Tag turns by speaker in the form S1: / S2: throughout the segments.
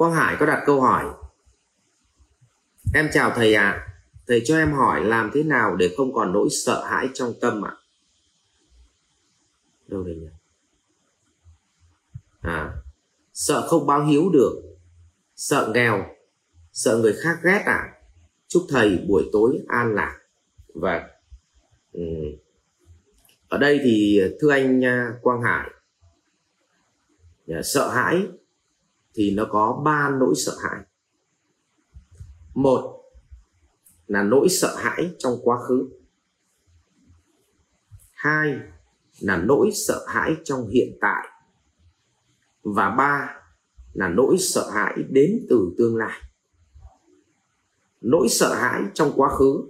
S1: Quang Hải có đặt câu hỏi Em chào thầy ạ à. Thầy cho em hỏi làm thế nào để không còn nỗi sợ hãi trong tâm ạ à? Đâu đây nhỉ À Sợ không báo hiếu được, Sợ nghèo, Sợ người khác ghét à Chúc thầy buổi tối an lạc và ừ. Ở đây thì, thưa anh à, Quang Hải à, Sợ hãi thì nó có ba nỗi sợ hãi. Một là nỗi sợ hãi trong quá khứ. Hai là nỗi sợ hãi trong hiện tại. Và ba là nỗi sợ hãi đến từ tương lai. Nỗi sợ hãi trong quá khứ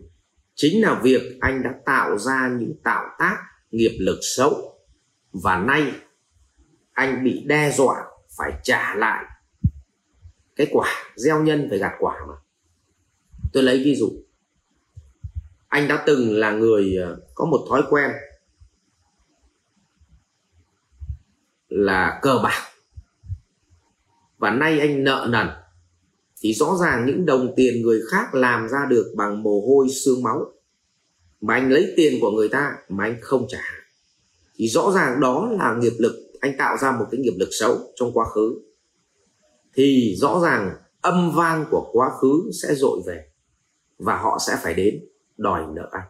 S1: chính là việc anh đã tạo ra những tạo tác, nghiệp lực xấu. Và nay anh bị đe dọa phải trả lại cái quả, gieo nhân phải gặt quả mà. Tôi lấy ví dụ. Anh đã từng là người ờ, có một thói quen là cờ bạc. Và nay anh nợ nần, thì rõ ràng những đồng tiền người khác làm ra được bằng mồ hôi, xương máu mà anh lấy tiền của người ta mà anh không trả. Thì rõ ràng đó là nghiệp lực anh tạo ra một cái nghiệp lực xấu trong quá khứ thì rõ ràng âm vang của quá khứ sẽ dội về và họ sẽ phải đến đòi nợ anh.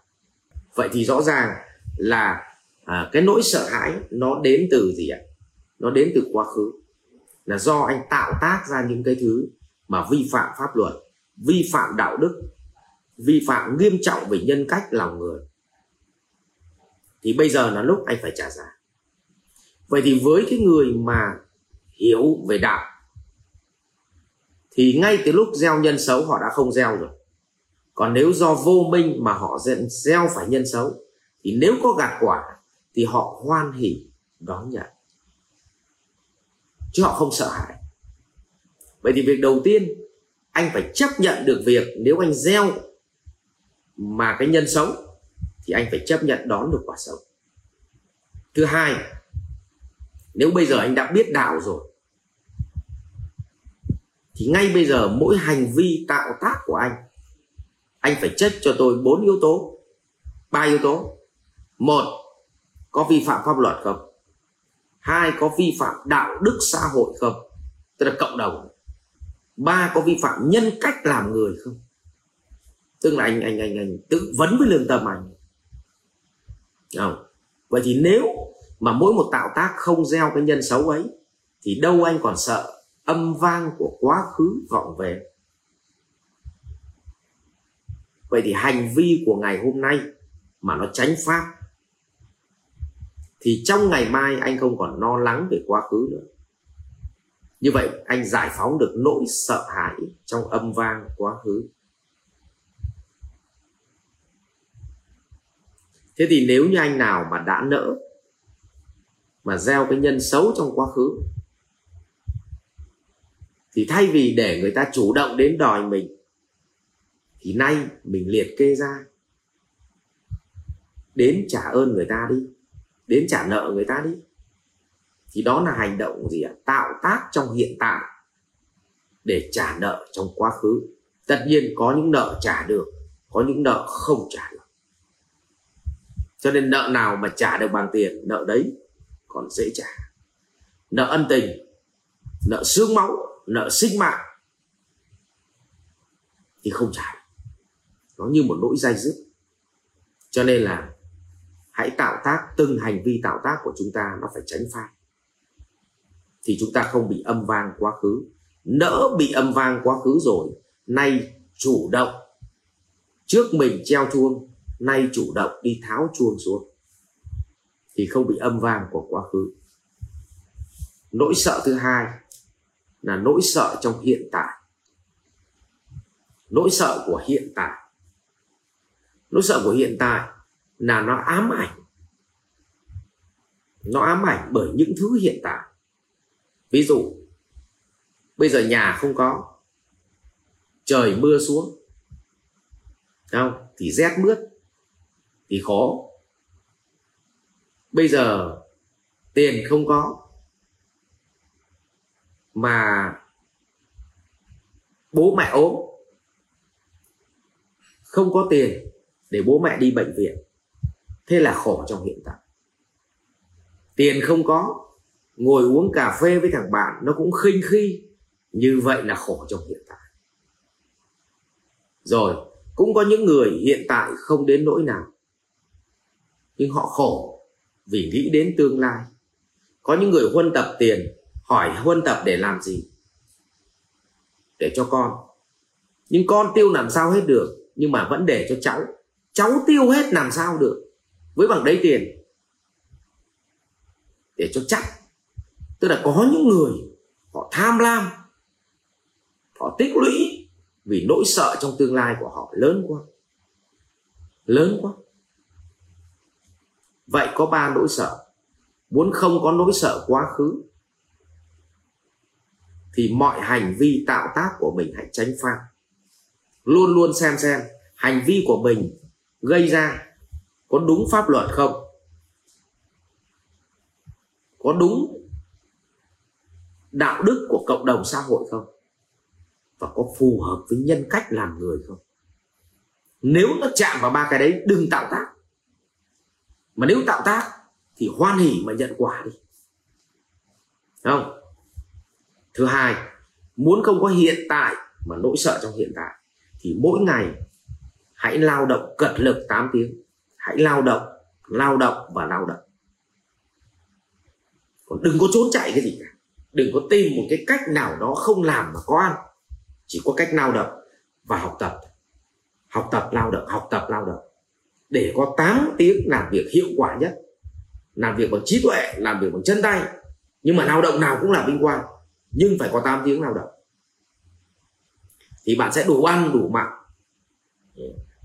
S1: Vậy thì rõ ràng là à, cái nỗi sợ hãi nó đến từ gì ạ? Nó đến từ quá khứ là do anh tạo tác ra những cái thứ mà vi phạm pháp luật vi phạm đạo đức vi phạm nghiêm trọng về nhân cách lòng người. Thì bây giờ là lúc anh phải trả giá vậy thì với cái người mà hiểu về đạo, thì ngay từ lúc gieo nhân xấu họ đã không gieo rồi. Còn nếu do vô minh mà họ gieo phải nhân xấu, thì nếu có gặt quả thì họ hoan hỉ đón nhận. Chứ họ không sợ hãi. Vậy thì việc đầu tiên, anh phải chấp nhận được việc nếu anh gieo mà cái nhân xấu, thì anh phải chấp nhận đón được quả xấu. Thứ hai nếu bây giờ anh đã biết đạo rồi, thì ngay bây giờ mỗi hành vi tạo tác của anh anh phải check cho tôi bốn yếu tố, ba yếu tố. Một, có vi phạm pháp luật không? Hai, có vi phạm đạo đức xã hội không? Tức là cộng đồng. Ba, có vi phạm nhân cách làm người không? Tức là anh anh anh anh tự vấn với lương tâm anh. Không. Vậy thì nếu mà mỗi một tạo tác không gieo cái nhân xấu ấy, thì đâu anh còn sợ âm vang của quá khứ vọng về? Vậy thì hành vi của ngày hôm nay mà nó tránh pháp, thì trong ngày mai anh không còn lo lắng về quá khứ nữa. Như vậy, anh giải phóng được nỗi sợ hãi trong âm vang quá khứ. Thế thì nếu như anh nào mà đã nỡ mà gieo cái nhân xấu trong quá khứ. Thì thay vì để người ta chủ động đến đòi mình, thì nay mình liệt kê ra. Đến trả ơn người ta đi, đến trả nợ người ta đi. Thì đó là hành động gì ạ? Tạo tác trong hiện tại để trả nợ trong quá khứ. Tất nhiên có những nợ trả được, có những nợ không trả được. Cho nên nợ nào mà trả được bằng tiền, nợ đấy còn dễ trả. Nợ ân tình, nợ xương máu, nợ sinh mạng thì không trả. Nó như một nỗi dây dứt. Cho nên là hãy tạo tác, từng hành vi tạo tác của chúng ta nó phải tránh phai. Thì chúng ta không bị âm vang quá khứ. Nỡ bị âm vang quá khứ rồi, nay chủ động. Trước mình treo chuông, nay chủ động đi tháo chuông xuống thì không bị âm vang của quá khứ. Nỗi sợ thứ hai là nỗi sợ trong hiện tại. Nỗi sợ của hiện tại. Nỗi sợ của hiện tại là nó ám ảnh. Nó ám ảnh bởi những thứ hiện tại. Ví dụ, bây giờ nhà không có, trời mưa xuống không? Thì rét mướt, thì khó bây giờ tiền không có, mà bố mẹ ốm, không có tiền để bố mẹ đi bệnh viện. Thế là khổ trong hiện tại. Tiền không có, ngồi uống cà phê với thằng bạn nó cũng khinh khi. Như vậy là khổ trong hiện tại. Rồi, cũng có những người hiện tại không đến nỗi nào, nhưng họ khổ vì nghĩ đến tương lai. Có những người huân tập tiền, hỏi huân tập để làm gì? Để cho con. Nhưng con tiêu làm sao hết được, nhưng mà vẫn để cho cháu. Cháu tiêu hết làm sao được? Với bằng đấy tiền. Để cho chắc. Tức là có những người, họ tham lam, họ tích lũy vì nỗi sợ trong tương lai của họ lớn quá. Lớn quá vậy có ba nỗi sợ. Muốn không có nỗi sợ quá khứ, thì mọi hành vi tạo tác của mình hãy tránh phạm luôn luôn xem xem hành vi của mình gây ra có đúng pháp luật không? Có đúng đạo đức của cộng đồng xã hội không? Và có phù hợp với nhân cách làm người không? Nếu nó chạm vào ba cái đấy, đừng tạo tác mà nếu tạo tác thì hoan hỉ mà nhận quả đi. Không? Thứ hai, muốn không có hiện tại mà nỗi sợ trong hiện tại, thì mỗi ngày hãy lao động cật lực 8 tiếng. Hãy lao động lao động và lao động. Còn đừng có trốn chạy cái gì cả. Đừng có tìm một cái cách nào đó không làm mà có ăn. Chỉ có cách lao động và học tập. Học tập, lao động, học tập, lao động để có 8 tiếng làm việc hiệu quả nhất. Làm việc bằng trí tuệ, làm việc bằng chân tay. Nhưng mà lao động nào cũng là vinh quang, nhưng phải có 8 tiếng lao động. Thì bạn sẽ đủ ăn, đủ mặc.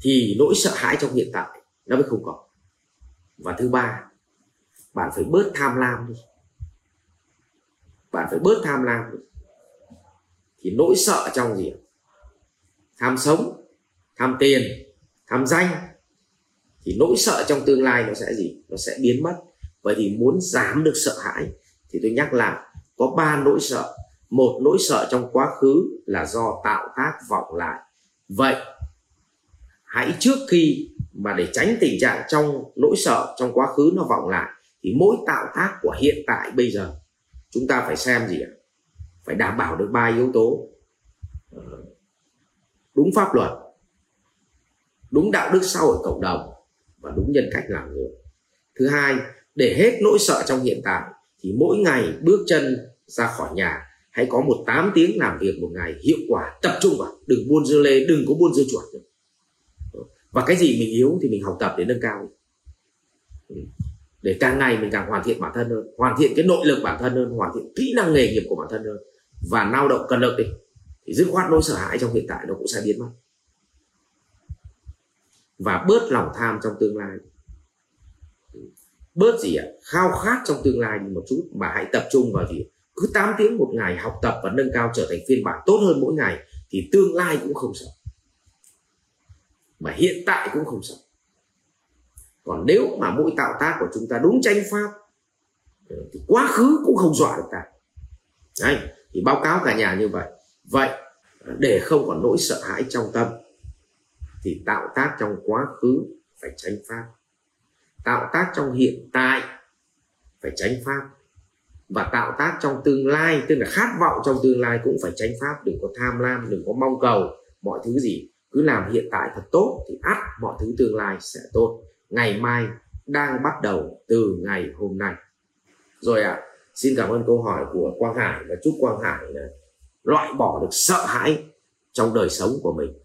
S1: Thì nỗi sợ hãi trong hiện tại nó mới không có và thứ ba, bạn phải bớt tham lam đi. Bạn phải bớt tham lam đi. Thì nỗi sợ trong gì tham sống, tham tiền, tham danh thì nỗi sợ trong tương lai nó sẽ gì? Nó sẽ biến mất. Vậy thì muốn giảm được sợ hãi thì tôi nhắc là có ba nỗi sợ. Một nỗi sợ trong quá khứ là do tạo tác vọng lại. Vậy, hãy trước khi mà để tránh tình trạng trong nỗi sợ trong quá khứ nó vọng lại, thì mỗi tạo tác của hiện tại bây giờ, chúng ta phải xem gì ạ? Phải đảm bảo được ba yếu tố. Đúng pháp luật, đúng đạo đức xã hội cộng đồng và đúng nhân cách làm người. Thứ hai, để hết nỗi sợ trong hiện tại, thì mỗi ngày bước chân ra khỏi nhà, hãy có một 8 tiếng làm việc một ngày hiệu quả, tập trung vào, đừng buôn dưa lê, đừng có buôn dưa chuột nữa. Và cái gì mình yếu thì mình học tập để nâng cao. Ừ. Để càng ngày mình càng hoàn thiện bản thân hơn, hoàn thiện cái nội lực bản thân hơn, hoàn thiện kỹ năng nghề nghiệp của bản thân hơn. Và lao động cần lực đi, thì dứt khoát nỗi sợ hãi trong hiện tại nó cũng sẽ biến mất và bớt lòng tham trong tương lai. Bớt gì ạ? Khao khát trong tương lai một chút mà hãy tập trung vào gì? Cứ 8 tiếng một ngày học tập và nâng cao trở thành phiên bản tốt hơn mỗi ngày thì tương lai cũng không sợ. Mà hiện tại cũng không sợ. Còn nếu mà mỗi tạo tác của chúng ta đúng tranh pháp thì quá khứ cũng không dọa được ta. Đấy, thì báo cáo cả nhà như vậy. Vậy để không còn nỗi sợ hãi trong tâm thì tạo tác trong quá khứ phải tránh pháp. Tạo tác trong hiện tại phải tránh pháp. Và tạo tác trong tương lai tức là khát vọng trong tương lai cũng phải tránh pháp. Đừng có tham lam đừng có mong cầu. Mọi thứ gì cứ làm hiện tại thật tốt thì ắt mọi thứ tương lai sẽ tốt. Ngày mai đang bắt đầu từ ngày hôm nay. Rồi ạ à, xin cảm ơn câu hỏi của quang hải và chúc quang hải là loại bỏ được sợ hãi trong đời sống của mình.